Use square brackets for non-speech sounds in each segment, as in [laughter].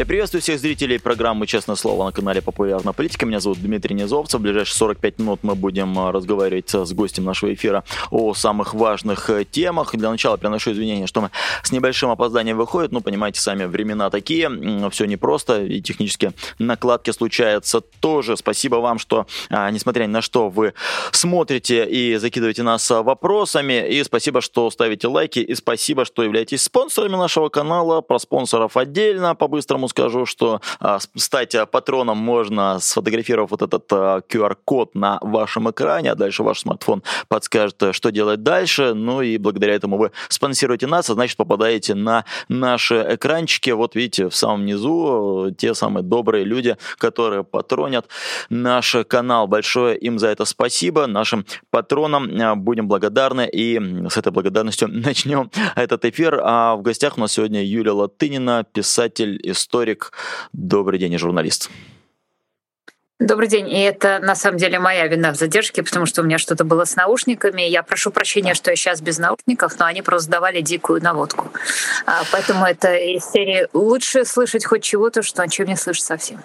я приветствую всех зрителей программы «Честное слово» на канале «Популярная политика». Меня зовут Дмитрий Низовцев. В ближайшие 45 минут мы будем а, разговаривать с гостем нашего эфира о самых важных э, темах. Для начала приношу извинения, что мы с небольшим опозданием выходим. Ну, понимаете, сами времена такие, все непросто, и технические накладки случаются тоже. Спасибо вам, что, а, несмотря ни на что, вы смотрите и закидываете нас вопросами. И спасибо, что ставите лайки. И спасибо, что являетесь спонсорами нашего канала. Про спонсоров отдельно, по-быстрому по скажу, что а, стать а, патроном можно, сфотографировав вот этот а, QR-код на вашем экране, а дальше ваш смартфон подскажет, что делать дальше. Ну и благодаря этому вы спонсируете нас, а значит попадаете на наши экранчики. Вот видите, в самом низу те самые добрые люди, которые патронят наш канал. Большое им за это спасибо. Нашим патронам будем благодарны. И с этой благодарностью [laughs] начнем этот эфир. А в гостях у нас сегодня Юлия Латынина, писатель, историк историк. Добрый день, журналист. Добрый день. И это на самом деле моя вина в задержке, потому что у меня что-то было с наушниками. Я прошу прощения, что я сейчас без наушников, но они просто давали дикую наводку. А, поэтому это из серии «Лучше слышать хоть чего-то, что о чем не слышишь совсем».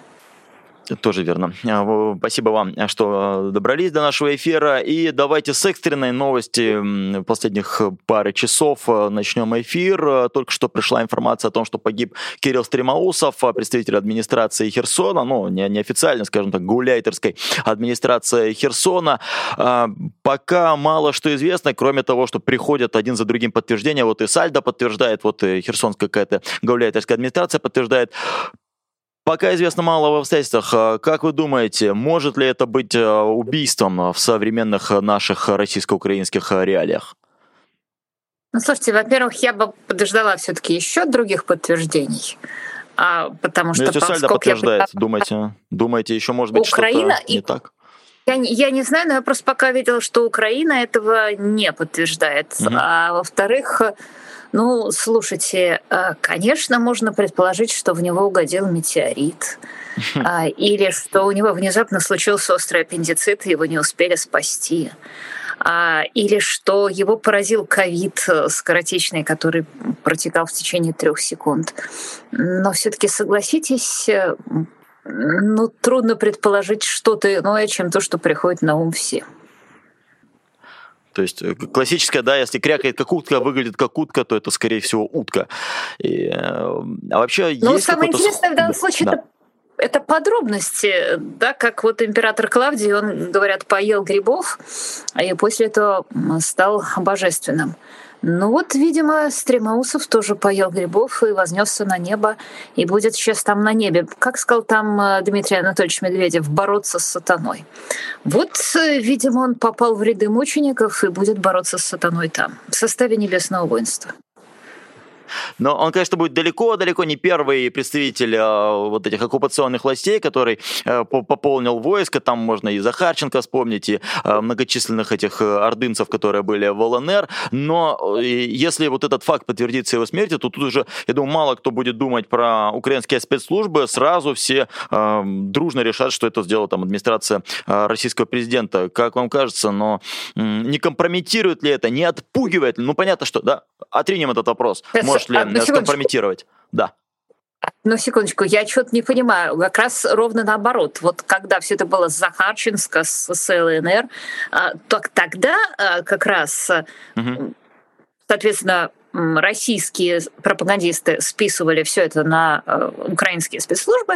Тоже верно. А, спасибо вам, что добрались до нашего эфира. И давайте с экстренной новости последних пары часов э, начнем эфир. Только что пришла информация о том, что погиб Кирилл Стремоусов, представитель администрации Херсона, ну, не, неофициально, скажем так, гуляйтерской администрации Херсона. Пока мало что известно, кроме того, что приходят один за другим подтверждения. Вот и Сальдо подтверждает, вот и Херсонская какая-то гауляйтерская администрация подтверждает. Пока известно мало в обстоятельствах. А как вы думаете, может ли это быть а, убийством в современных наших российско-украинских реалиях? Ну, слушайте, во-первых, я бы подождала все-таки еще других подтверждений. А, потому ну, что, если Сальдо подтверждает, я... думаете, думаете, еще может быть Украина что-то не и... так? Я, я не знаю, но я просто пока видела, что Украина этого не подтверждает. Угу. А во-вторых, ну, слушайте, э, конечно, можно предположить, что в него угодил метеорит, [laughs] а, или что у него внезапно случился острый аппендицит, и его не успели спасти а, или что его поразил ковид э, скоротечный, который протекал в течение трех секунд. Но все-таки согласитесь, э, ну, трудно предположить что-то иное, чем то, что приходит на ум всем. То есть э, классическая, да, если крякает как утка, выглядит как утка, то это, скорее всего, утка. И, э, а вообще Ну, самое интересное в данном случае да. это это подробности, да, как вот император Клавдий, он, говорят, поел грибов, и после этого стал божественным. Ну вот, видимо, Стремоусов тоже поел грибов и вознесся на небо, и будет сейчас там на небе. Как сказал там э, Дмитрий Анатольевич Медведев, бороться с сатаной. Вот, э, видимо, он попал в ряды мучеников и будет бороться с сатаной там, в составе небесного воинства. Но он, конечно, будет далеко-далеко не первый представитель э, вот этих оккупационных властей, который э, пополнил войско. Там можно и Захарченко вспомнить, и э, многочисленных этих э, ордынцев, которые были в ЛНР. Но э, если вот этот факт подтвердится его смерти, то тут уже, я думаю, мало кто будет думать про украинские спецслужбы. Сразу все э, дружно решат, что это сделала там администрация э, российского президента. Как вам кажется, но э, не компрометирует ли это, не отпугивает ли? Ну, понятно, что, да, отринем этот вопрос. Может может ли а, скомпрометировать? Да. Ну, секундочку, я что-то не понимаю. Как раз ровно наоборот. Вот когда все это было с Захарченко, с, с ЛНР, а, то тогда а, как раз, угу. соответственно, российские пропагандисты списывали все это на э, украинские спецслужбы,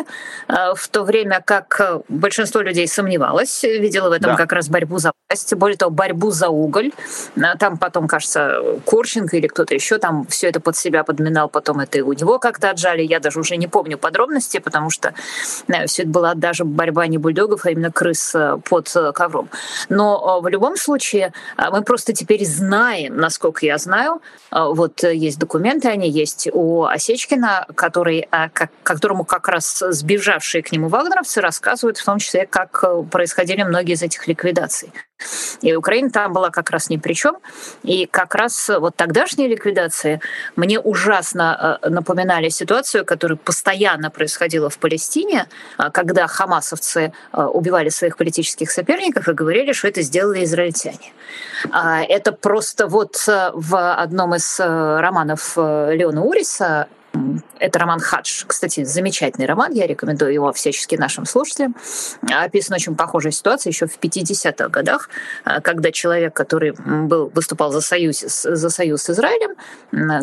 э, в то время как э, большинство людей сомневалось, видела в этом да. как раз борьбу за власть, более того, борьбу за уголь. Там потом, кажется, Курченко или кто-то еще там все это под себя подминал, потом это и у него как-то отжали. Я даже уже не помню подробности, потому что все это была даже борьба не бульдогов, а именно крыс под ковром. Но в любом случае мы просто теперь знаем, насколько я знаю, вот вот э, есть документы, они есть у Осечкина, который, э, которому как раз сбежавшие к нему вагнеровцы рассказывают в том числе, как э, происходили многие из этих ликвидаций. И Украина там была как раз ни при чем. И как раз вот тогдашние ликвидации мне ужасно э, напоминали ситуацию, которая постоянно происходила в Палестине, э, когда хамасовцы э, убивали своих политических соперников и говорили, что это сделали израильтяне. А это просто вот в одном из романов Леона Уриса это роман «Хадж». Кстати, замечательный роман, я рекомендую его всячески нашим слушателям. Описана очень похожая ситуация еще в 50-х годах, а, когда человек, который был, выступал за союз, за союз с Израилем,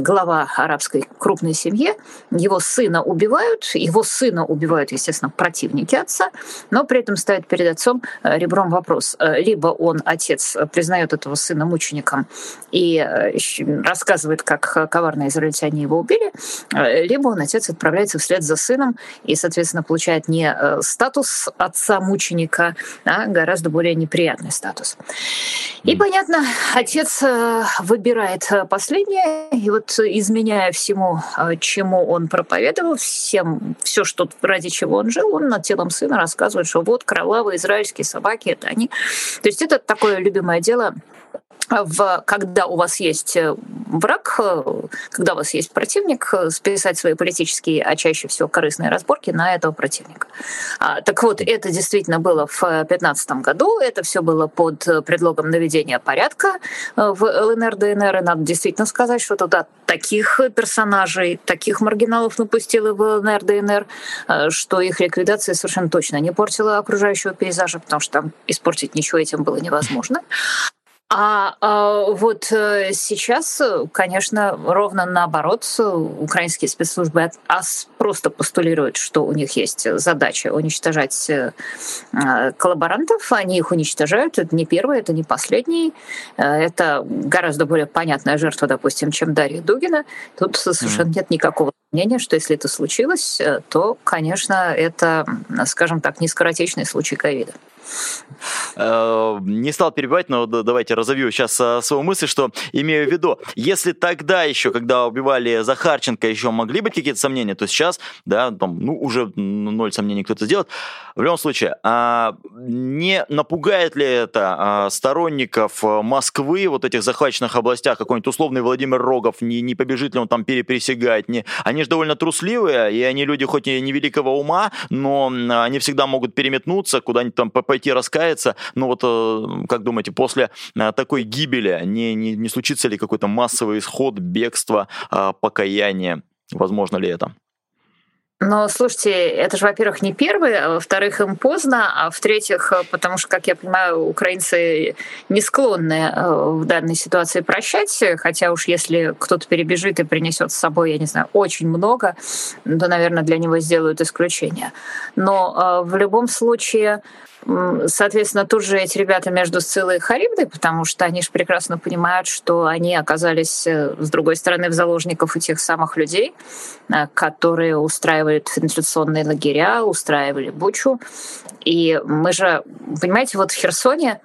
глава арабской крупной семьи, его сына убивают, его сына убивают, естественно, противники отца, но при этом ставят перед отцом э, ребром вопрос. Э, либо он, отец, признает этого сына мучеником и э, рассказывает, как коварно израильтяне его убили, либо он, отец, отправляется вслед за сыном и, соответственно, получает не э, статус отца-мученика, а гораздо более неприятный статус. И, понятно, отец э, выбирает э, последнее, и вот изменяя всему, чему он проповедовал, всем, все, что ради чего он жил, он над телом сына рассказывает, что вот кровавые израильские собаки, это они. То есть это такое любимое дело в, когда у вас есть э, враг, э, когда у вас есть противник, э, списать свои политические, а чаще всего корыстные разборки на этого противника. А, так вот, это действительно было в 2015 году, это все было под предлогом наведения порядка в ЛНР, ДНР, и надо действительно сказать, что туда таких персонажей, таких маргиналов напустили в ЛНР, ДНР, что их ликвидация совершенно точно не портила окружающего пейзажа, потому что там испортить ничего этим было невозможно. А, а вот э, сейчас, конечно, ровно наоборот, украинские спецслужбы просто постулируют, что у них есть задача уничтожать э, коллаборантов. Они их уничтожают. Это не первый, это не последний. Э, это гораздо более понятная жертва, допустим, чем Дарья Дугина. Тут совершенно mm-hmm. нет никакого мнения, что если это случилось, то, конечно, это, скажем так, не скоротечный случай ковида. Э, не стал перебивать, но давайте разовью сейчас э, свою мысль, что имею в виду, если тогда еще, когда убивали Захарченко, еще могли быть какие-то сомнения, то сейчас, да, там, ну, уже ноль сомнений кто-то сделает. В любом случае, а, не напугает ли это а, сторонников Москвы, вот этих захваченных областях, какой-нибудь условный Владимир Рогов, не, не побежит ли он там перепресягать? Не, они же довольно трусливые, и они люди хоть и невеликого ума, но они всегда могут переметнуться, куда-нибудь там пойти раскаяться. Но вот э, как думаете, после э, такой гибели не, не, не случится ли какой-то массовый исход, бегство, э, покаяние? Возможно ли это? Но слушайте, это же, во-первых, не первый, а во-вторых, им поздно, а в-третьих, потому что, как я понимаю, украинцы не склонны в данной ситуации прощать, хотя уж если кто-то перебежит и принесет с собой, я не знаю, очень много, то, наверное, для него сделают исключение. Но в любом случае Соответственно, тут же эти ребята между Сциллой и Харибдой, потому что они же прекрасно понимают, что они оказались, э, с другой стороны, в заложниках у тех самых людей, э, которые устраивали инфляционные лагеря, устраивали Бучу. И мы же, понимаете, вот в Херсоне,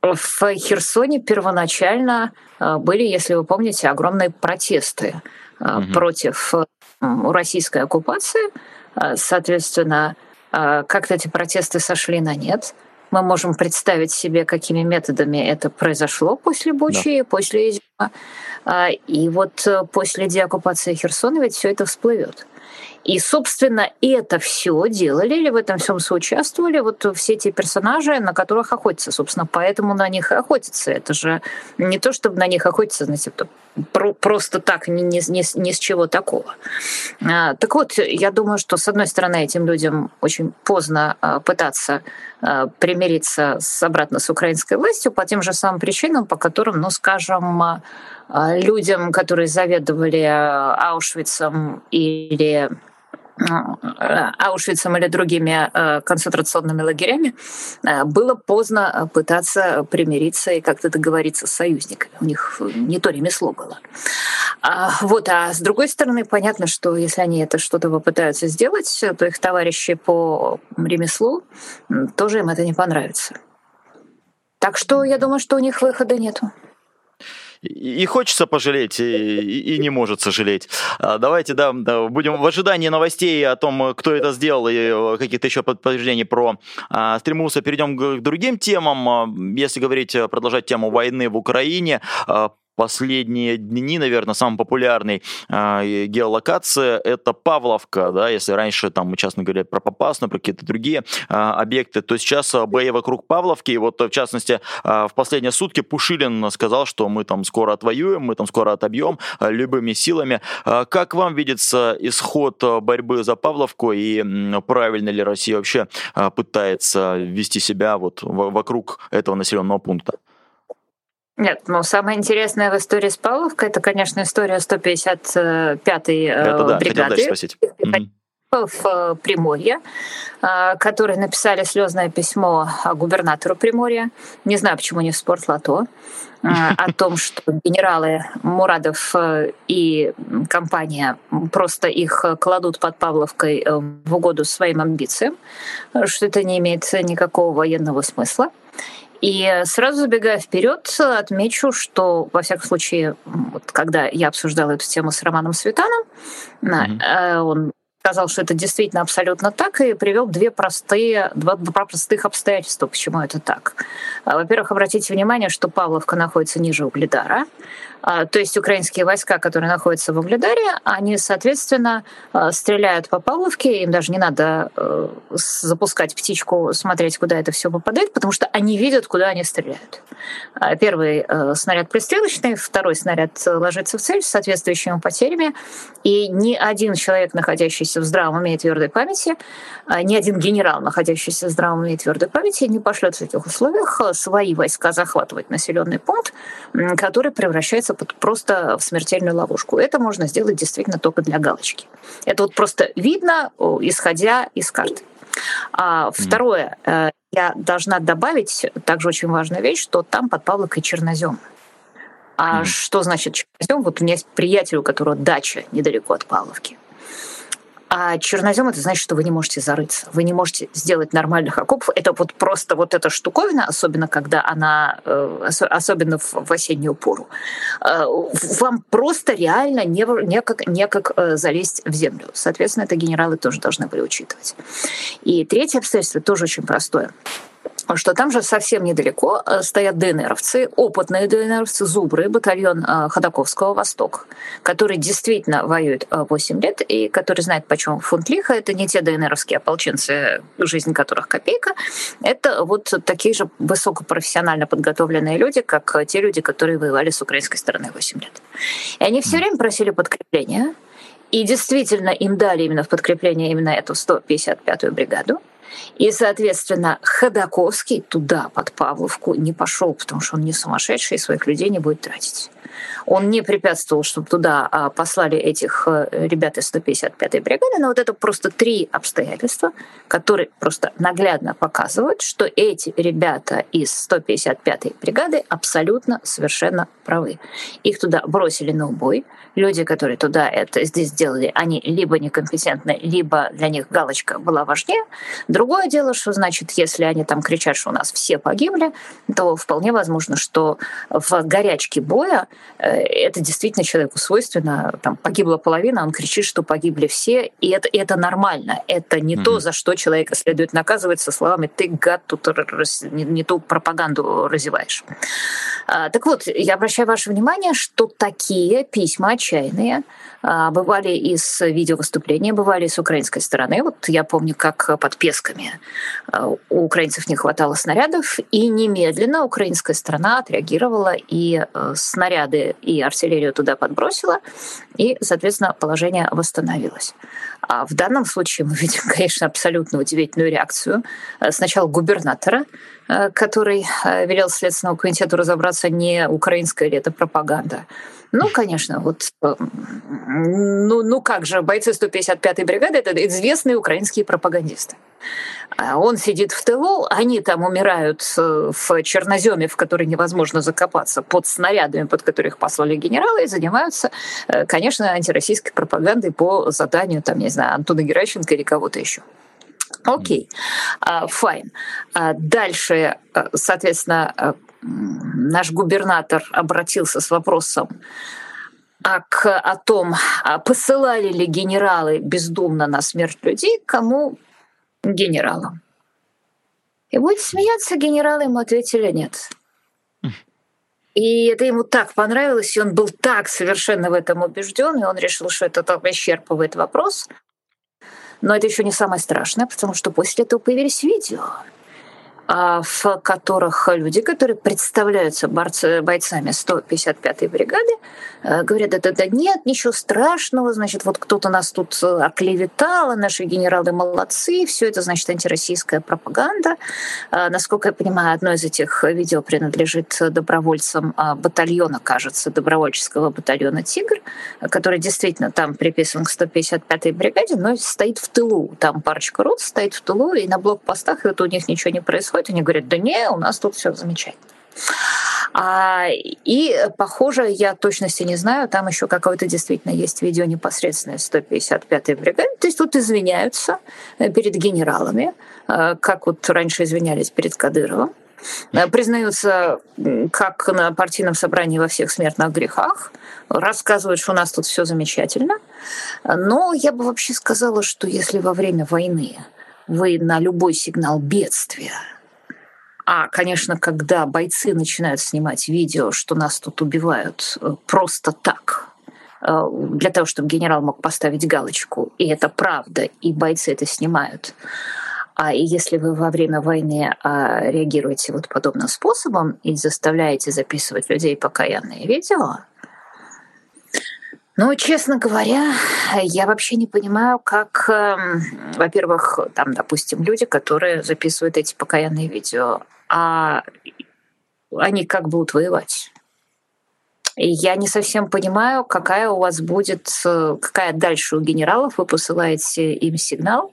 в Херсоне первоначально э, были, если вы помните, огромные протесты угу. против российской оккупации. Соответственно, как-то эти протесты сошли на нет. Мы можем представить себе, какими методами это произошло после Бучи, да. после Изюма. А, и вот э, после деоккупации Херсона ведь все это всплывет. И, собственно, это все делали или в этом всем соучаствовали вот все эти персонажи, на которых охотятся. Собственно, поэтому на них охотятся. Это же не то, чтобы на них охотятся, знаете, просто так, ни, ни, ни, ни с чего такого. А, так вот, я думаю, что, с одной стороны, этим людям очень поздно а, пытаться а, примириться с, обратно с украинской властью по тем же самым причинам, по которым, ну, скажем, людям, которые заведовали Аушвицем или Аушвицем или другими э, концентрационными лагерями, э, было поздно пытаться примириться и как-то договориться с союзниками. У них не то ремесло было. А, вот, а с другой стороны, понятно, что если они это что-то попытаются сделать, то их товарищи по ремеслу тоже им это не понравится. Так что я думаю, что у них выхода нету. И хочется пожалеть, и, и не может сожалеть. А, давайте, да, будем в ожидании новостей о том, кто это сделал, и каких-то еще подтверждений про а, стримуса. Перейдем к другим темам. А, если говорить, продолжать тему войны в Украине, последние дни, наверное, самый популярный э, геолокация – это Павловка, да, если раньше там мы часто говорили про Попасную, про какие-то другие э, объекты, то сейчас бои вокруг Павловки, и вот в частности э, в последние сутки Пушилин сказал, что мы там скоро отвоюем, мы там скоро отобьем э, любыми силами. Э, как вам видится исход борьбы за Павловку и э, правильно ли Россия вообще э, пытается вести себя вот вокруг этого населенного пункта? Нет, ну самое интересное в истории с Павловкой, это, конечно, история 155-й э, это, да, бригады. спросить. В э, Приморье, э, которые написали слезное письмо губернатору Приморья. Не знаю, почему не в спортлото о [laughs] том, что генералы Мурадов и компания просто их кладут под Павловкой в угоду своим амбициям, что это не имеет никакого военного смысла. И сразу забегая вперед, отмечу, что, во всяком случае, вот когда я обсуждала эту тему с Романом Светаном, mm-hmm. он сказал, что это действительно абсолютно так, и привел две простые, два, два простых обстоятельства, почему это так. А, во-первых, обратите внимание, что Павловка находится ниже Угледара, то есть украинские войска, которые находятся в Угледаре, они, соответственно, а, стреляют по Павловке, им даже не надо э, запускать птичку, смотреть, куда это все попадает, потому что они видят, куда они стреляют. А, первый э, снаряд пристрелочный, второй снаряд ложится в цель с соответствующими потерями, и ни один человек, находящийся в здравом уме и твердой памяти, ни один генерал, находящийся в здравом уме и твердой памяти, не пошлет в этих условиях свои войска захватывать населенный пункт, который превращается попадаться просто в смертельную ловушку. Это можно сделать действительно только для галочки. Это вот просто видно, исходя из карты. А второе, э, я должна добавить также очень важную вещь, что там под Павловкой чернозем. А mm. что значит чернозем? Вот у меня есть приятель, у которого дача недалеко от Павловки. А чернозем это значит, что вы не можете зарыться, вы не можете сделать нормальных окопов. Это вот просто вот эта штуковина, особенно когда она, э, особенно в осеннюю пору, э, вам просто реально не, некак, некак э, залезть в землю. Соответственно, это генералы тоже должны были учитывать. И третье обстоятельство тоже очень простое что там же совсем недалеко э, стоят ДНРовцы, опытные ДНРовцы, Зубры, батальон э, Ходаковского «Восток», который действительно воюет 8 э, лет и который знает, почем фунт лиха. Это не те ДНРовские ополченцы, жизнь которых копейка. Это вот такие же высокопрофессионально подготовленные люди, как те люди, которые воевали с украинской стороны 8 лет. И они все время просили подкрепления, и действительно им дали именно в подкрепление именно эту 155-ю бригаду. И, соответственно, Ходаковский туда, под Павловку, не пошел, потому что он не сумасшедший и своих людей не будет тратить. Он не препятствовал, чтобы туда а, послали этих э, ребят из 155-й бригады, но вот это просто три обстоятельства, которые просто наглядно показывают, что эти ребята из 155-й бригады абсолютно совершенно правы. Их туда бросили на убой. Люди, которые туда это здесь сделали, они либо некомпетентны, либо для них галочка была важнее. Другое дело, что значит, если они там кричат, что у нас все погибли, то вполне возможно, что в горячке боя это действительно человеку свойственно. Там погибла половина, он кричит, что погибли все, и это, это нормально. Это не mm-hmm. то, за что человека следует наказывать со словами «ты, гад, тут не, не ту пропаганду разеваешь». А, так вот, я обращаю ваше внимание, что такие письма отчаянные а, бывали из видеовыступления, бывали с украинской стороны. Вот я помню, как под Песками а, у украинцев не хватало снарядов, и немедленно украинская сторона отреагировала и снаряды и артиллерию туда подбросила, и, соответственно, положение восстановилось. А в данном случае мы видим, [laughs] конечно, абсолютно удивительную реакцию. Сначала губернатора, который э, велел Следственному комитету разобраться, не украинская ли это пропаганда. Ну, конечно, вот, э, ну, ну как же, бойцы 155-й бригады — это известные украинские пропагандисты. А он сидит в тылу, они там умирают в черноземе, в который невозможно закопаться, под снарядами, под которых послали генералы, и занимаются, конечно, антироссийской пропагандой по заданию, там, не знаю, Антона Геращенко или кого-то еще. Окей, okay. файн. Uh, дальше, uh, соответственно, uh, наш губернатор обратился с вопросом а к, о том, а посылали ли генералы бездумно на смерть людей, кому генералам. И будет смеяться генералы ему ответили нет. И это ему так понравилось, и он был так совершенно в этом убежден, и он решил, что это так исчерпывает вопрос. Но это еще не самое страшное, потому что после этого появились видео. А, в которых люди, которые представляются борцы, бойцами 155-й бригады, э, говорят, да, да, нет, ничего страшного, значит, вот кто-то нас тут оклеветал, а наши генералы молодцы, все это, значит, антироссийская пропаганда. А, насколько я понимаю, одно из этих видео принадлежит добровольцам а, батальона, кажется, добровольческого батальона «Тигр», который действительно там приписан к 155-й бригаде, но стоит в тылу. Там парочка рот стоит в тылу, и на блокпостах это у них ничего не происходит происходит, они говорят, да не, у нас тут все замечательно. А, и, похоже, я точности не знаю, там еще какое-то действительно есть видео непосредственно 155-й бригады. То есть тут извиняются э, перед генералами, э, как вот раньше извинялись перед Кадыровым. Э, признаются как на партийном собрании во всех смертных грехах, рассказывают, что у нас тут все замечательно. Но я бы вообще сказала, что если во время войны вы на любой сигнал бедствия а, конечно, когда бойцы начинают снимать видео, что нас тут убивают э, просто так, э, для того, чтобы генерал мог поставить галочку, и это правда, и бойцы это снимают. А если вы во время войны а, реагируете вот подобным способом и заставляете записывать людей покаянные видео, ну, честно говоря, я вообще не понимаю, как, эм, во-первых, там, допустим, люди, которые записывают эти покаянные видео, а они как будут воевать? И я не совсем понимаю, какая у вас будет, какая дальше у генералов вы посылаете им сигнал,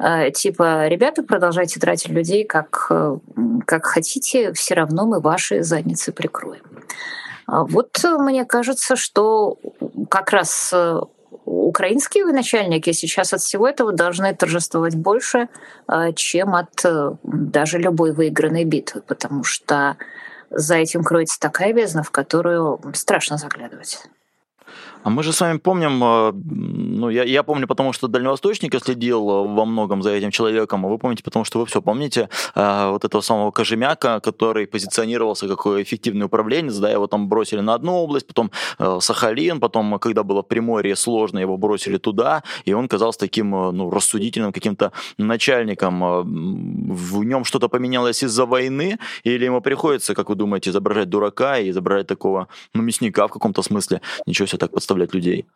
э, типа, ребята, продолжайте тратить людей как, э, как хотите, все равно мы ваши задницы прикроем. А вот мне кажется, что как раз э, украинские начальники сейчас от всего этого должны торжествовать больше, э, чем от э, даже любой выигранной битвы, потому что за этим кроется такая бездна, в которую страшно заглядывать. А мы же с вами помним, э, ну, я, я помню, потому что дальневосточник я следил э, во многом за этим человеком, а вы помните, потому что вы все помните, э, вот этого самого Кожемяка, который позиционировался как эффективный управленец, да, его там бросили на одну область, потом Сахалин, потом, когда было Приморье сложно, его бросили туда, и он казался таким, ну, рассудительным каким-то начальником. В нем что-то поменялось из-за войны, или ему приходится, как вы думаете, изображать дурака и изображать такого, ну, мясника в каком-то смысле? Ничего себе так подставлять заставлять людей?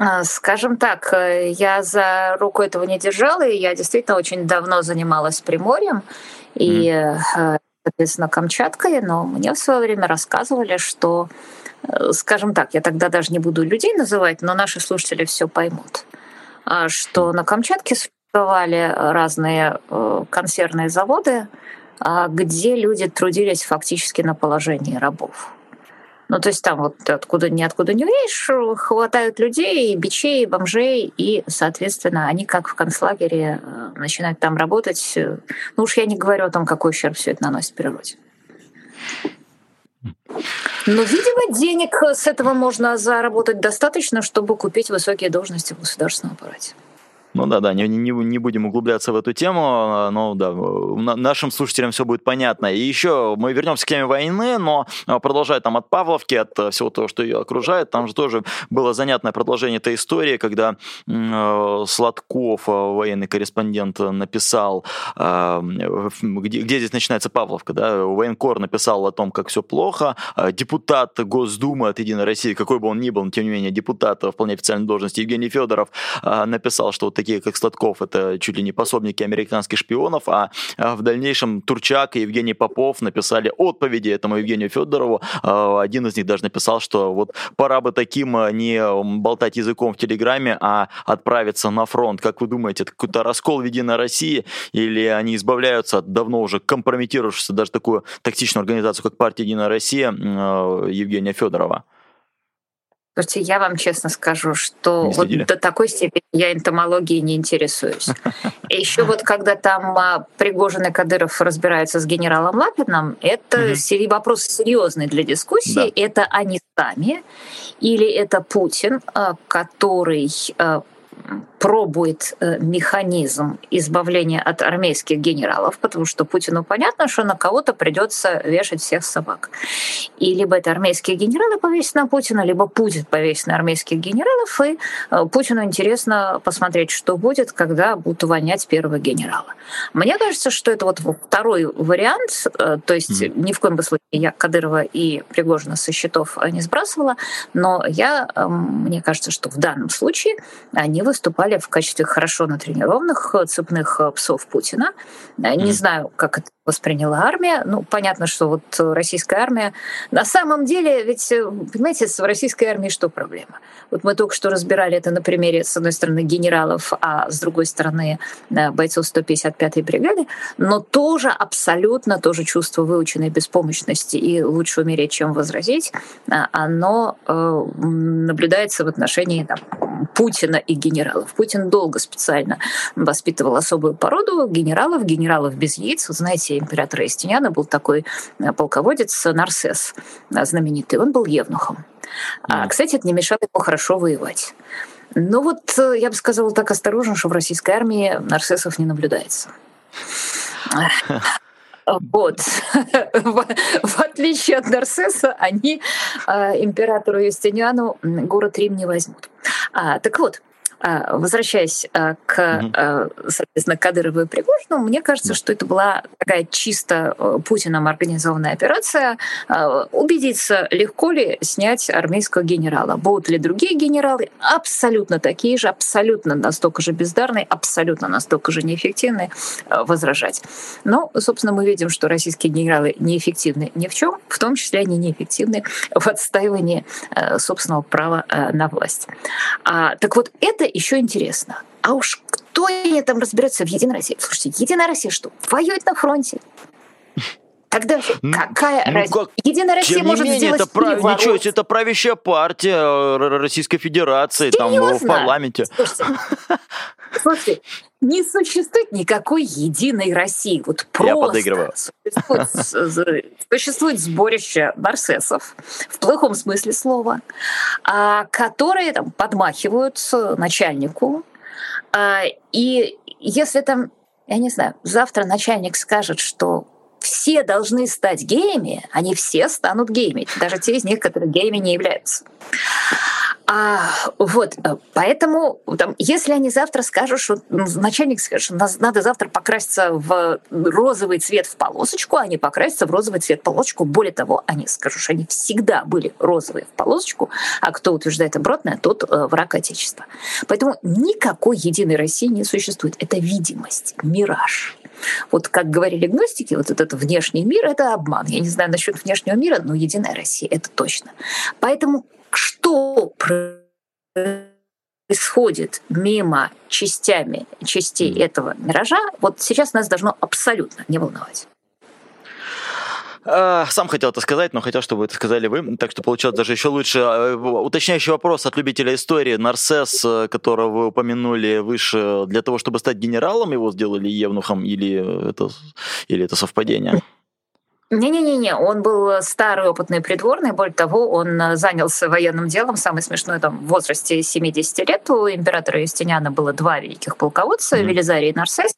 А, скажем так, э, я за руку этого не держала, и я действительно очень давно занималась Приморьем и, mm. соответственно, Камчаткой, но мне в свое время рассказывали, что, э, скажем так, я тогда даже не буду людей называть, но наши слушатели все поймут, а, что на Камчатке существовали разные консервные заводы, где люди трудились фактически на положении рабов. Ну, то есть там вот откуда ниоткуда не уедешь, хватают людей, бичей, бомжей, и, соответственно, они как в концлагере э, начинают там работать. Ну уж я не говорю о том, какой ущерб все это наносит природе. Но, видимо, денег с этого можно заработать достаточно, чтобы купить высокие должности в государственном аппарате. Ну да, да, не, не, не будем углубляться в эту тему, а, но да, нашим слушателям все будет понятно. И еще мы вернемся к теме войны, но а, продолжая там от Павловки, от э, всего того, что ее окружает, там же тоже было занятное продолжение этой истории, когда э, Сладков, э, военный корреспондент, написал, э, где, где здесь начинается Павловка, да, военкор написал о том, как все плохо, депутат Госдумы от Единой России, какой бы он ни был, но тем не менее депутат вполне официальной должности Евгений Федоров написал, что такие как Сладков, это чуть ли не пособники американских шпионов, а, а в дальнейшем Турчак и Евгений Попов написали отповеди этому Евгению Федорову. А, один из них даже написал, что вот пора бы таким а, не болтать языком в Телеграме, а отправиться на фронт. Как вы думаете, это какой-то раскол в Единой России или они избавляются от давно уже компрометировавшейся даже такую токсичную организацию, как партия Единая Россия Евгения Федорова? Слушайте, я вам честно скажу, что вот до такой степени я энтомологией не интересуюсь. [laughs] Еще вот когда там а, Пригожин и Кадыров разбираются с генералом Лапиным, это угу. вопрос серьезный для дискуссии. Да. Это они сами или это Путин, а, который а, пробует э, механизм избавления от армейских генералов, потому что Путину понятно, что на кого-то придется вешать всех собак. И либо это армейские генералы повесят на Путина, либо Путин повесит на армейских генералов, и э, Путину интересно посмотреть, что будет, когда будут увольнять первого генерала. Мне кажется, что это вот второй вариант, э, то есть mm. ни в коем случае я Кадырова и Пригожина со счетов не сбрасывала, но я, мне кажется, что в данном случае они выступали в качестве хорошо натренированных э, цепных э, псов Путина. Э, не знаю, как это восприняла армия. Ну, понятно, что вот российская армия... На самом деле, ведь, понимаете, с российской армией что проблема? Вот мы только что разбирали это на примере, с одной стороны, генералов, а с другой стороны, бойцов 155-й бригады, но тоже абсолютно тоже чувство выученной беспомощности и лучше умереть, чем возразить, оно наблюдается в отношении там, Путина и генералов. Путин долго специально воспитывал особую породу генералов, генералов без яиц. Вы знаете, император Истиняна был такой э, полководец Нарсес э, знаменитый. Он был евнухом. А, кстати, это не мешало ему хорошо воевать. Ну вот, э, я бы сказала так осторожно, что в российской армии нарциссов не наблюдается. [laughs] Вот. [laughs] в, отличие от Нарсеса, они императору Юстиниану город Рим не возьмут. А, так вот, возвращаясь а, к, mm соответственно, Кадырову и Пригожину, мне кажется, что это была такая чисто э, Путиным организованная операция. Убедиться, легко ли снять армейского генерала. Будут ли другие генералы абсолютно такие же, абсолютно настолько же бездарные, абсолютно настолько же неэффективные, возражать. Но, собственно, мы видим, что российские генералы неэффективны ни в чем, в том числе они неэффективны в отстаивании собственного права на власть. А, так вот, это еще интересно. А уж кто они там разберется в Единой России? Слушайте, Единая Россия что, воюет на фронте? Тогда какая ну, разница? Как... Единая Россия Тем может менее, сделать это прав... Ничего себе, это правящая партия э, Российской Федерации, Серьезно? там в парламенте. Слушайте, [laughs] слушайте, не существует никакой единой России. Вот просто Я подыгрываю. Существует, существует сборище нарцессов, в плохом смысле слова, а, которые там подмахивают начальнику. А, и если там, я не знаю, завтра начальник скажет, что все должны стать геями, они все станут геями, даже те из них, которые геями не являются. А, вот, э, поэтому, там, если они завтра скажут, что ну, начальник скажет, что надо завтра покраситься в розовый цвет в полосочку, они покрасятся в розовый цвет в полосочку. Более того, они скажут, что они всегда были розовые в полосочку, а кто утверждает обратное, тот э, враг Отечества. Поэтому никакой единой России не существует. Это видимость, мираж. Вот как говорили гностики, вот этот внешний мир — это обман. Я не знаю насчет внешнего мира, но единая Россия — это точно. Поэтому что происходит мимо частями частей этого миража, вот сейчас нас должно абсолютно не волновать. А, сам хотел это сказать, но хотел, чтобы это сказали вы. Так что получилось даже еще лучше. А, уточняющий вопрос от любителя истории. Нарсес, э, которого вы упомянули выше, для того, чтобы стать генералом, его сделали евнухом или это, или это совпадение? Не-не-не, он был старый опытный придворный, более того, он занялся военным делом, самый смешной там, в возрасте 70 лет. У императора Юстиниана было два великих полководца, mm-hmm. Велизарий и Нарсес.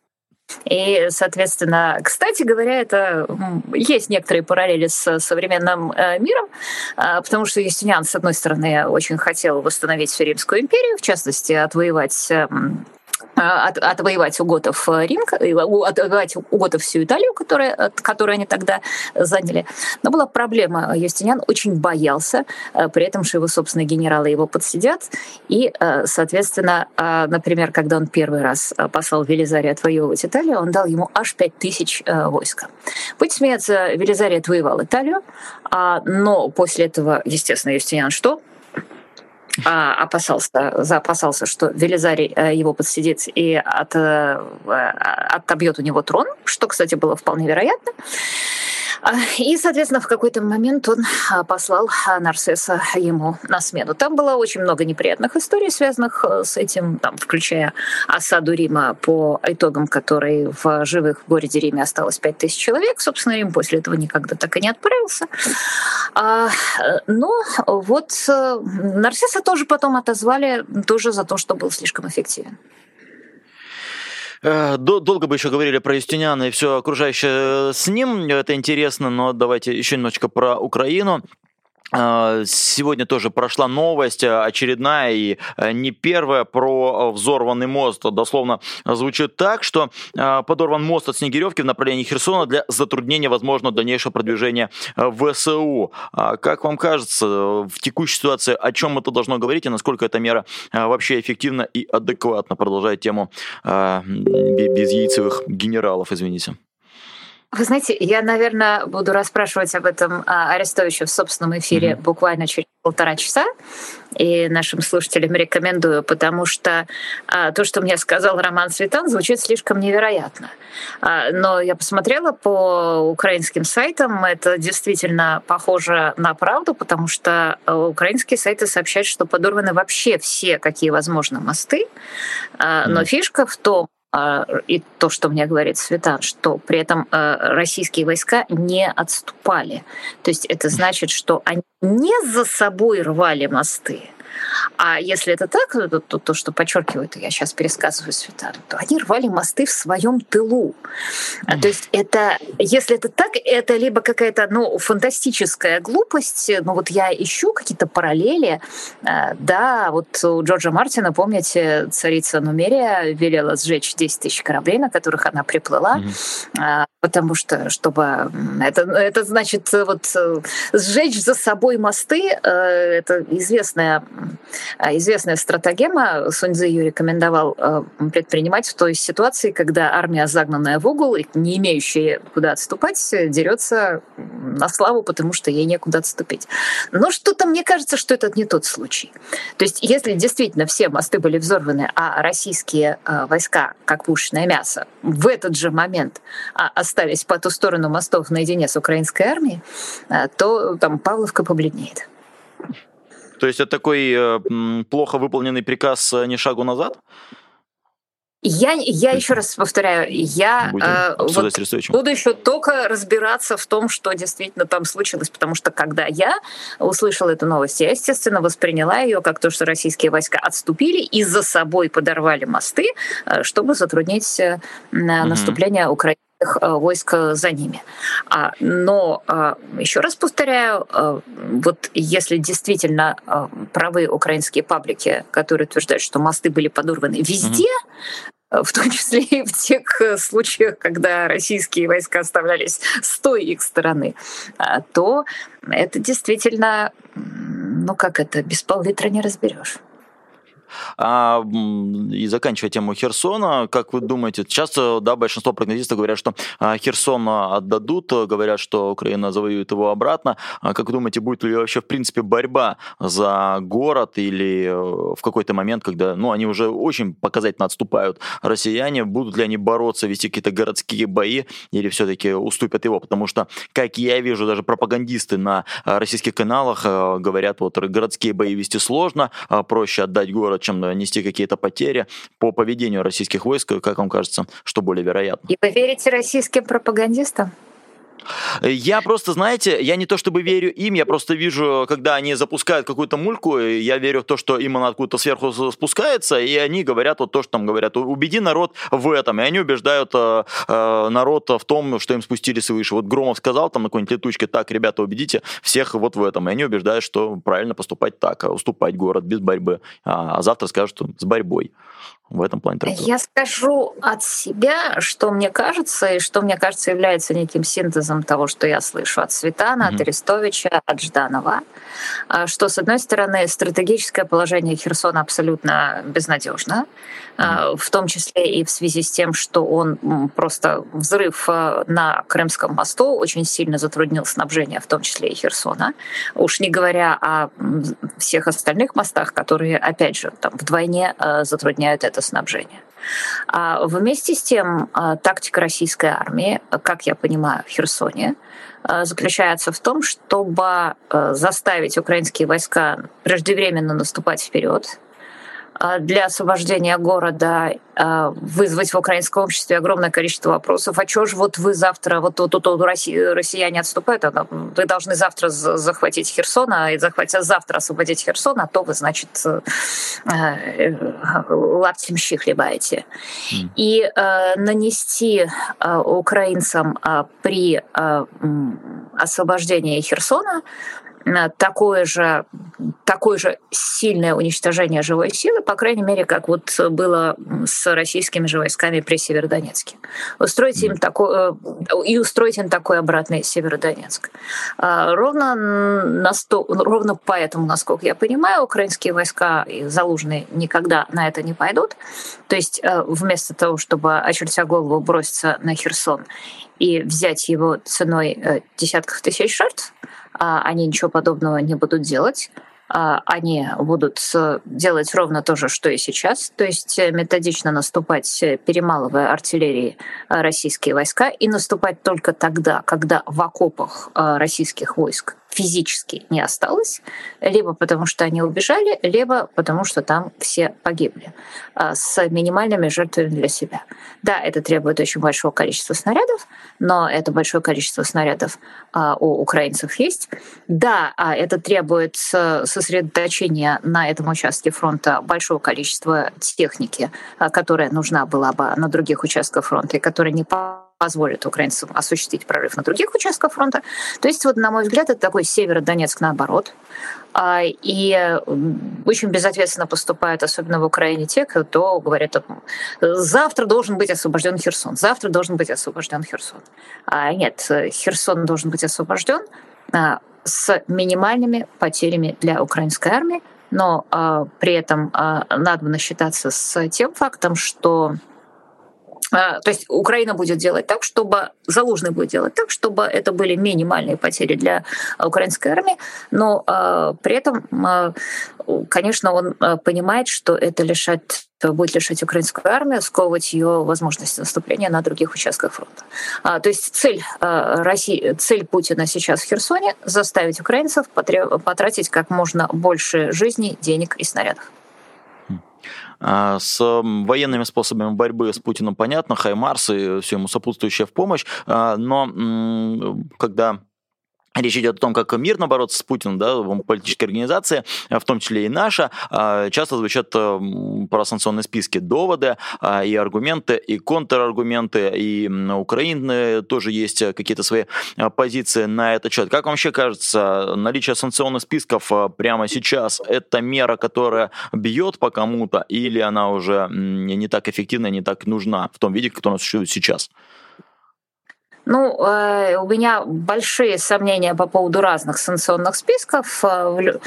И, соответственно, кстати говоря, это есть некоторые параллели с современным э, миром, а, потому что Юстиниан, с одной стороны, очень хотел восстановить всю Римскую империю, в частности, отвоевать эм, от, отвоевать у готов э, Рим, э, отвоевать у готов всю Италию, которая, э, которую они тогда заняли. Но была проблема. Юстиниан очень боялся, при этом, что его собственные генералы его подсидят. И, соответственно, например, когда он первый раз послал Велизария отвоевывать Италию, он дал ему аж 5000 войска. Будь смеяться, Велизарий отвоевал Италию, а, но после этого, естественно, Юстиниан что? А, опасался, заопасался, что Велизарий э, его подсидит и от, э, отобьет у него трон, что, кстати, было вполне вероятно. И, соответственно, в какой-то момент он а, послал Нарсеса ему на смену. Там было очень много неприятных историй, связанных э, с этим, там, включая осаду Рима по итогам которой в живых в городе Риме осталось 5000 человек. Собственно, Рим после этого никогда так и не отправился. А, но вот э, Нарсеса тоже потом отозвали тоже за то, что был слишком эффективен. Э, долго бы еще говорили про Юстиниана и все окружающее с ним. Это интересно, но давайте еще немножечко про Украину. А, сегодня тоже прошла новость э, очередная и э, не первая про взорванный мост. Дословно звучит так, что э, подорван мост от Снегиревки в направлении Херсона для затруднения возможного дальнейшего продвижения ВСУ. А как вам кажется, в текущей ситуации о чем это должно говорить и насколько эта мера вообще эффективна и адекватна? Продолжает тему без яйцевых генералов, извините. Вы знаете, я, наверное, буду расспрашивать об этом а, Арестовича в собственном эфире mm-hmm. буквально через полтора часа. И нашим слушателям рекомендую, потому что а, то, что мне сказал Роман Светан, звучит слишком невероятно. А, но я посмотрела по украинским сайтам, это действительно похоже на правду, потому что а, украинские сайты сообщают, что подорваны вообще все, какие возможны мосты. А, но mm-hmm. фишка в том, и то, что мне говорит Светан, что при этом а, российские войска не отступали. То есть это значит, что они не за собой рвали мосты, а если это так, то, то, то что подчеркивают, я сейчас пересказываю Светану, то они рвали мосты в своем тылу. Mm. То есть это, если это так, это либо какая-то ну, фантастическая глупость, ну вот я ищу какие-то параллели, а, да, вот у Джорджа Мартина, помните, царица Нумерия велела сжечь 10 тысяч кораблей, на которых она приплыла, mm потому что, чтобы это, это значит вот сжечь за собой мосты, э, это известная а, известная стратагема Суньцзы ее рекомендовал э, предпринимать в той ситуации, когда армия, загнанная в угол и не имеющая куда отступать, дерется на славу, потому что ей некуда отступить. Но что-то мне кажется, что это не тот случай. То есть если действительно все мосты были взорваны, а российские э, войска, как пушечное мясо, в этот же момент а, остались по ту сторону мостов наедине с украинской армией, то там Павловка побледнеет. То есть это такой э, плохо выполненный приказ э, не шагу назад? Я, я еще раз повторяю, я э, вот буду еще только разбираться в том, что действительно там случилось, потому что когда я услышала эту новость, я, естественно, восприняла ее как то, что российские войска отступили и за собой подорвали мосты, э, чтобы затруднить э, наступление Украины войск э, за ними. А, но э, еще раз повторяю, вот если действительно правы украинские паблики, которые утверждают, что мосты были подорваны везде, в том числе и в тех случаях, когда российские войска оставлялись с той их стороны, то это действительно, ну как это, без пол-литра не разберешь. А, и заканчивая тему Херсона, как вы думаете, часто да, большинство прогнозистов говорят, что а, Херсон отдадут, говорят, что Украина завоюет его обратно. А как вы думаете, будет ли вообще в принципе борьба за город или э, в какой-то момент, когда ну, они уже очень показательно отступают, россияне, будут ли они бороться, вести какие-то городские бои или все-таки уступят его? Потому что, как я вижу, даже пропагандисты на а, российских каналах э, говорят, вот городские бои вести сложно, проще отдать город, чем нести какие-то потери по поведению российских войск, как вам кажется, что более вероятно? И вы верите российским пропагандистам? Я просто, знаете, я не то чтобы верю им, я просто вижу, когда они запускают какую-то мульку, я верю в то, что им она откуда-то сверху спускается, и они говорят вот то, что там говорят. Убеди народ в этом, и они убеждают э, э, народ в том, что им спустили свыше. Вот Громов сказал там на какой-нибудь летучке, так, ребята, убедите всех вот в этом. И они убеждают, что правильно поступать так, а уступать город без борьбы. А, а завтра скажут, что с борьбой в этом плане трактовки? Я скажу от себя, что мне кажется, и что мне кажется является неким синтезом того, что я слышу от Светана, mm-hmm. от Арестовича, от Жданова, а, что, с одной стороны, стратегическое положение Херсона абсолютно безнадежно, mm-hmm. в том числе и в связи с тем, что он просто взрыв а, на Крымском мосту очень сильно затруднил снабжение, в том числе и Херсона. Уж не говоря о всех остальных мостах, которые, опять же, там вдвойне затрудняют это снабжения. А вместе с тем, тактика российской армии, как я понимаю, в Херсоне, заключается в том, чтобы заставить украинские войска преждевременно наступать вперед, а, для освобождения города а, вызвать в украинском обществе огромное количество вопросов. А что же вот вы завтра, вот тут вот, вот, россияне отступают, а вы должны завтра захватить Херсон, а захватить завтра освободить Херсон, а то вы, значит, э, э, лаптем щи хлебаете. Mm. И э, нанести украинцам при освобождении Херсона такое же, такое же сильное уничтожение живой силы, по крайней мере, как вот было с российскими же войсками при Северодонецке. Устроить им такой, э, и устроить им такой обратный Северодонецк. А, ровно, на сто, ровно поэтому, насколько я понимаю, украинские войска и залужные никогда на это не пойдут. То есть э, вместо того, чтобы, очертя голову, броситься на Херсон и взять его ценой десятков тысяч жертв, они ничего подобного не будут делать. А, они будут делать ровно то же, что и сейчас, то есть э, методично наступать, э, перемалывая артиллерии э, российские войска, и наступать только тогда, когда в окопах российских войск физически не осталось, либо потому что они убежали, либо потому что там все погибли а, с минимальными жертвами для себя. Да, это требует очень большого количества снарядов, но это большое количество снарядов а, у украинцев есть. Да, а это требует сосредоточения на этом участке фронта большого количества техники, которая нужна была бы на других участках фронта и которая не позволит украинцам осуществить прорыв на других участках фронта. То есть, вот, на мой взгляд, это такой Северодонецк наоборот. А, и очень безответственно поступают, особенно в Украине, те, кто говорят, завтра должен быть освобожден Херсон, завтра должен быть освобожден Херсон. А нет, Херсон должен быть освобожден а, с минимальными потерями для украинской армии, но а, при этом надо считаться с тем фактом, что то есть Украина будет делать так, чтобы Залужный будет делать так, чтобы это были минимальные потери для украинской армии, но э, при этом, э, конечно, он понимает, что это лишает будет лишать украинскую армию, сковывать ее возможности наступления на других участках фронта. А, то есть цель России, цель Путина сейчас в Херсоне — заставить украинцев потратить как можно больше жизней, денег и снарядов. А, с военными способами борьбы с Путиным понятно, Хаймарс и все ему сопутствующее в помощь, а, но когда Речь идет о том, как мирно бороться с Путиным, да, политические организации, в том числе и наша, а, часто звучат про санкционные списки доводы и аргументы, и контраргументы, и Украины тоже есть какие-то свои позиции на этот счет. Как вам вообще кажется, наличие санкционных списков прямо сейчас – это мера, которая бьет по кому-то, или она уже не так эффективна, не так нужна в том виде, она существует сейчас? Ну, э, у меня большие сомнения по поводу разных санкционных списков, э,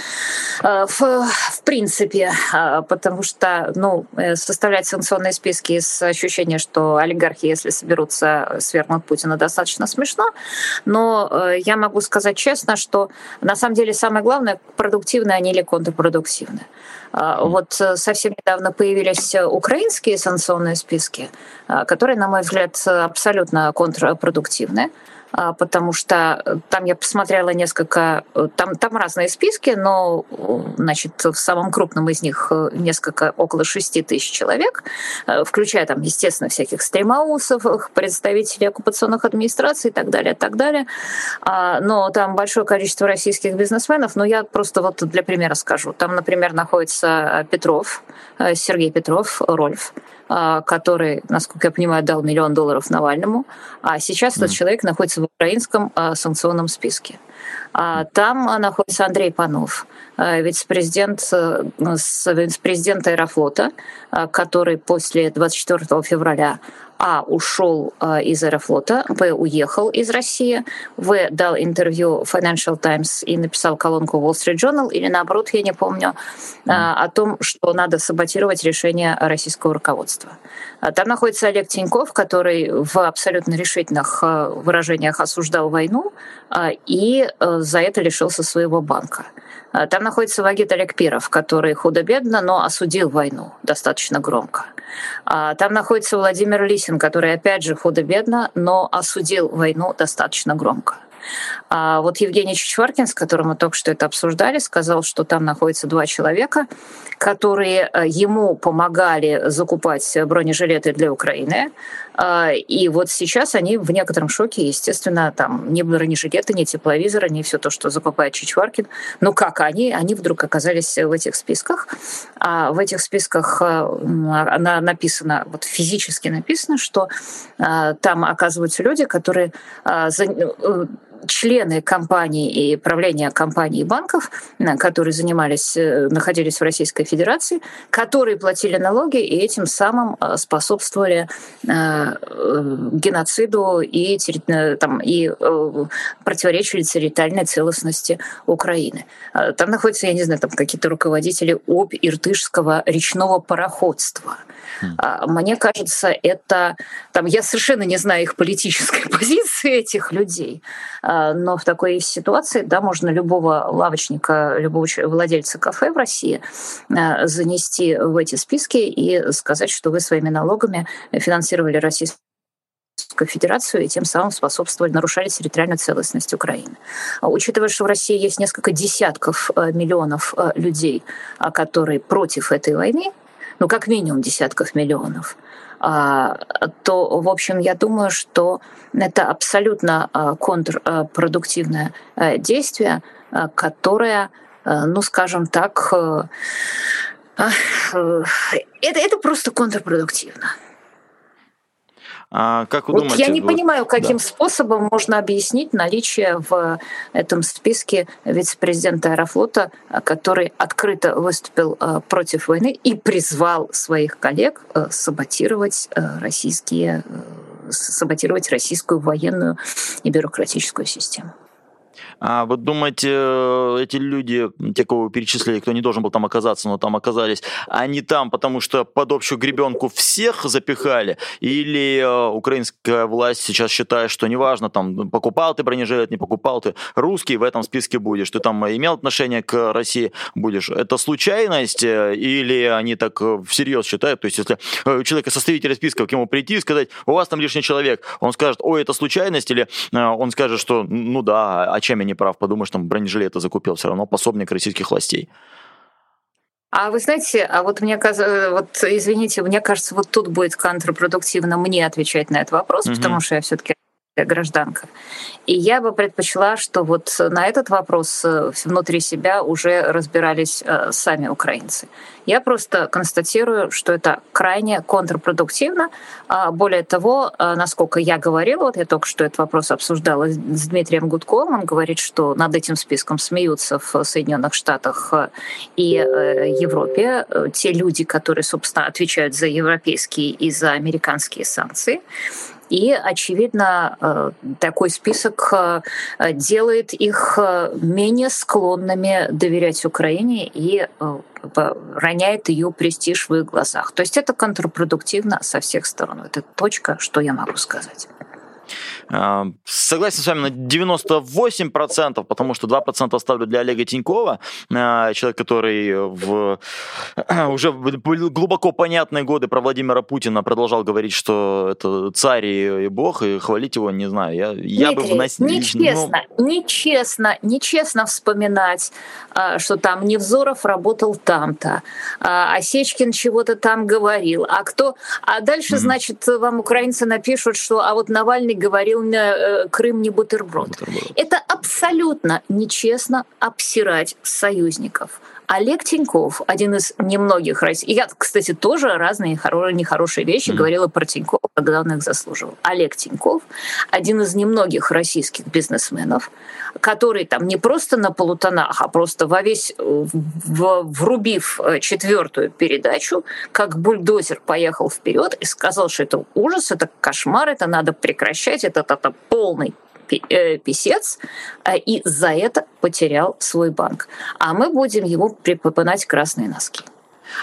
э, в, в принципе, потому что, ну, составлять санкционные списки с ощущением, что олигархи, если соберутся свергнуть Путина, достаточно смешно. Но я могу сказать честно, что на самом деле самое главное, продуктивны они или контрпродуктивны. Вот совсем недавно появились украинские санкционные списки, которые, на мой взгляд, абсолютно контрпродуктивны. А, потому что э, там я посмотрела несколько, э, там, там разные списки, но э, значит, в самом крупном из них несколько, около 6 тысяч человек, включая там, естественно, всяких стримаусов, представителей оккупационных администраций и так далее, и так далее. А, но там большое количество российских бизнесменов, но я просто вот для примера скажу. Там, например, находится Петров, Сергей Петров, Рольф, а, который, насколько я понимаю, дал миллион долларов Навальному, а сейчас mm. этот человек находится в украинском а, санкционном списке. А там находится Андрей Панов, вице-президент, э, вице-президент Аэрофлота, который после 24 февраля а. ушел э, из Аэрофлота, Б. уехал из России, В. дал интервью Financial Times и написал колонку Wall Street Journal, или наоборот, я не помню, mm. о том, что надо саботировать решение российского руководства. Там находится Олег Тиньков, который в абсолютно решительных выражениях осуждал войну и за это лишился своего банка. Там находится Вагит Алекпиров, который худо-бедно, но осудил войну достаточно громко. Там находится Владимир Лисин, который опять же худо-бедно, но осудил войну достаточно громко. А вот Евгений Чичваркин, с которым мы только что это обсуждали, сказал, что там находится два человека, которые э, ему помогали закупать бронежилеты для Украины. А, и вот сейчас они в некотором шоке, естественно, там ни бронежилеты, ни тепловизоры, ни все то, что закупает Чичваркин. Ну как они? Они вдруг оказались в этих списках. А в этих списках э, написано, вот физически написано, что э, там оказываются люди, которые члены компаний и правления компаний и банков, э, которые занимались, э, находились в Российской Федерации, которые платили налоги и этим самым э, способствовали геноциду и, там, и противоречили территориальной целостности Украины. Там находятся, я не знаю, там какие-то руководители ОП Иртышского речного пароходства. Mm. Мне кажется, это... Там, я совершенно не знаю их политической [laughs] позиции, этих людей, а, но в такой ситуации, да, можно любого лавочника, любого владельца кафе в России а, занести в эти списки и сказать, что вы своими налогами финансировали российскую Федерацию и тем самым способствовали, нарушали территориальную целостность Украины. А учитывая, что в России есть несколько десятков миллионов людей, которые против этой войны, ну, как минимум десятков миллионов, а, то, в общем, я думаю, что это абсолютно а, контрпродуктивное а, действие, которое, ну, скажем так, это, это просто контрпродуктивно. А как вы вот думаете? Я не вот, понимаю, каким да. способом можно объяснить наличие в этом списке вице-президента Аэрофлота, который открыто выступил э, против войны и призвал своих коллег э, саботировать э, российские саботировать российскую военную и бюрократическую систему. А вот думаете, э, эти люди, те, кого вы перечислили, кто не должен был там оказаться, но там оказались, они там, потому что под общую гребенку всех запихали? Или э, украинская власть сейчас считает, что неважно, там, покупал ты бронежилет, не покупал ты, русский в этом списке будешь, ты там имел отношение к России, будешь. Это случайность э, или они так всерьез считают? То есть, если у человека составителя списка к нему прийти и сказать, у вас там лишний человек, он скажет, ой, это случайность, или он скажет, что ну да, а чем я не не прав, подумаешь, там бронежилеты закупил, все равно пособник российских властей. А вы знаете, а вот мне кажется, вот извините, мне кажется, вот тут будет контрпродуктивно мне отвечать на этот вопрос, угу. потому что я все-таки гражданка. И я бы предпочла, что вот на этот вопрос э, внутри себя уже разбирались э, сами украинцы. Я просто констатирую, что это крайне контрпродуктивно. А более того, э, насколько я говорила, вот я только что этот вопрос обсуждала с Дмитрием Гудковым, он говорит, что над этим списком смеются в Соединенных Штатах и Европе те люди, которые, собственно, отвечают за европейские и за американские санкции. И, очевидно, э, такой список э, делает их э, менее склонными доверять Украине и роняет ее престиж в их глазах. То есть это контрпродуктивно со всех сторон. Это точка, что я могу сказать. А, согласен с вами на 98%, потому что 2% оставлю для Олега Тинькова, а, человек, который в [clears throat] уже глубоко понятные годы про Владимира Путина продолжал говорить, что это царь и бог, и хвалить его, не знаю, я, я бы вносил... Нечестно, ну... нечестно, нечестно вспоминать, а, что там Невзоров работал там-то, а Сечкин чего-то там говорил, а кто... А дальше, mm-hmm. значит, вам украинцы напишут, что а вот Навальный говорил говорил на Крым не бутерброд. бутерброд. Это абсолютно нечестно обсирать союзников. Олег Тиньков, один из немногих российских... Я, кстати, тоже разные хоро... нехорошие вещи mm-hmm. говорила про Тинькова, когда он их заслуживал. Олег Тиньков, один из немногих российских бизнесменов, который там не просто на полутонах, а просто во весь... В... врубив э, четвертую передачу, как бульдозер поехал вперед и сказал, что это ужас, это кошмар, это надо прекращать, это, это, это полный Э, писец э, и за это потерял свой банк. А мы будем ему припоминать красные носки.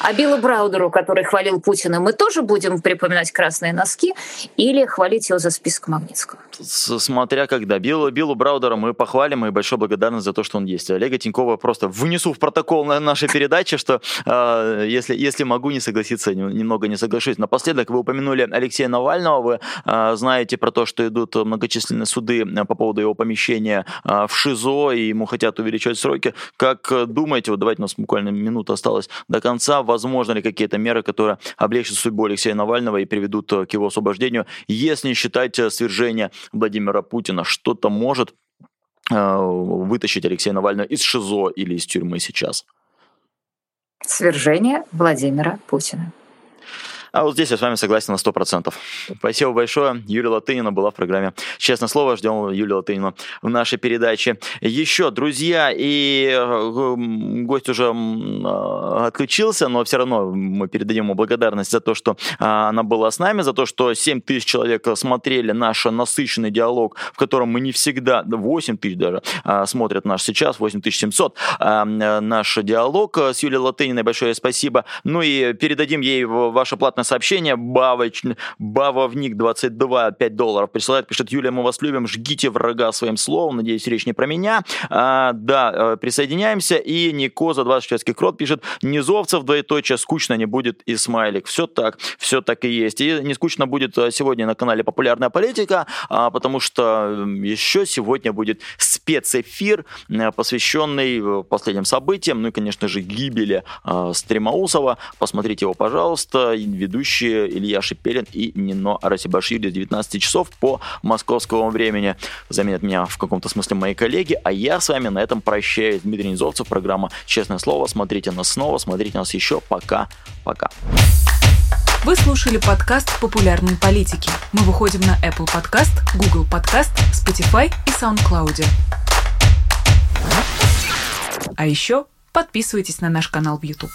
А Биллу Браудеру, который хвалил Путина, мы тоже будем припоминать красные носки или хвалить его за список Магнитского? Смотря когда. Биллу, Биллу Браудера мы похвалим и большой благодарность за то, что он есть. Олега Тинькова просто вынесу в протокол на нашей передаче, что э, если, если могу не согласиться, немного не соглашусь. Напоследок вы упомянули Алексея Навального. Вы э, знаете про то, что идут многочисленные суды по поводу его помещения э, в ШИЗО, и ему хотят увеличивать сроки. Как думаете, вот давайте у нас буквально минута осталась до конца, возможно ли какие-то меры, которые облегчат судьбу Алексея Навального и приведут к его освобождению, если считать свержение Владимира Путина, что-то может э, вытащить Алексея Навального из ШИЗО или из тюрьмы сейчас? Свержение Владимира Путина. А вот здесь я с вами согласен на 100%. Спасибо большое. Юлия Латынина была в программе «Честное слово». Ждем Юлию Латынину в нашей передаче. Еще, друзья, и э, гость уже э, отключился, но все равно мы передадим ему благодарность за то, что а, она была с нами, за то, что 7 тысяч человек смотрели наш насыщенный диалог, в котором мы не всегда, 8 тысяч даже, а, смотрят наш сейчас, 8700, а, наш диалог с Юлией Латыниной. Большое спасибо. Ну и передадим ей ваше платное бесплатное сообщение. Бавоч, Бавовник 22, 5 долларов присылает, пишет, Юлия, мы вас любим, жгите врага своим словом. Надеюсь, речь не про меня. А, да, э, присоединяемся. И Нико за 20 шведских крот пишет, Низовцев, двоеточие, скучно не будет и смайлик. Все так, все так и есть. И не скучно будет э, сегодня на канале «Популярная политика», а, потому что еще сегодня будет спецэфир, э, посвященный последним событиям, ну и, конечно же, гибели Стремаусова. Посмотрите его, пожалуйста ведущие Илья Шипелин и Нино Арасибашвили с 19 часов по московскому времени. Заменят меня в каком-то смысле мои коллеги, а я с вами на этом прощаюсь. Дмитрий Низовцев, программа «Честное слово». Смотрите нас снова, смотрите нас еще. Пока. Пока. Вы слушали подкаст «Популярные политики». Мы выходим на Apple Podcast, Google Podcast, Spotify и SoundCloud. А еще подписывайтесь на наш канал в YouTube.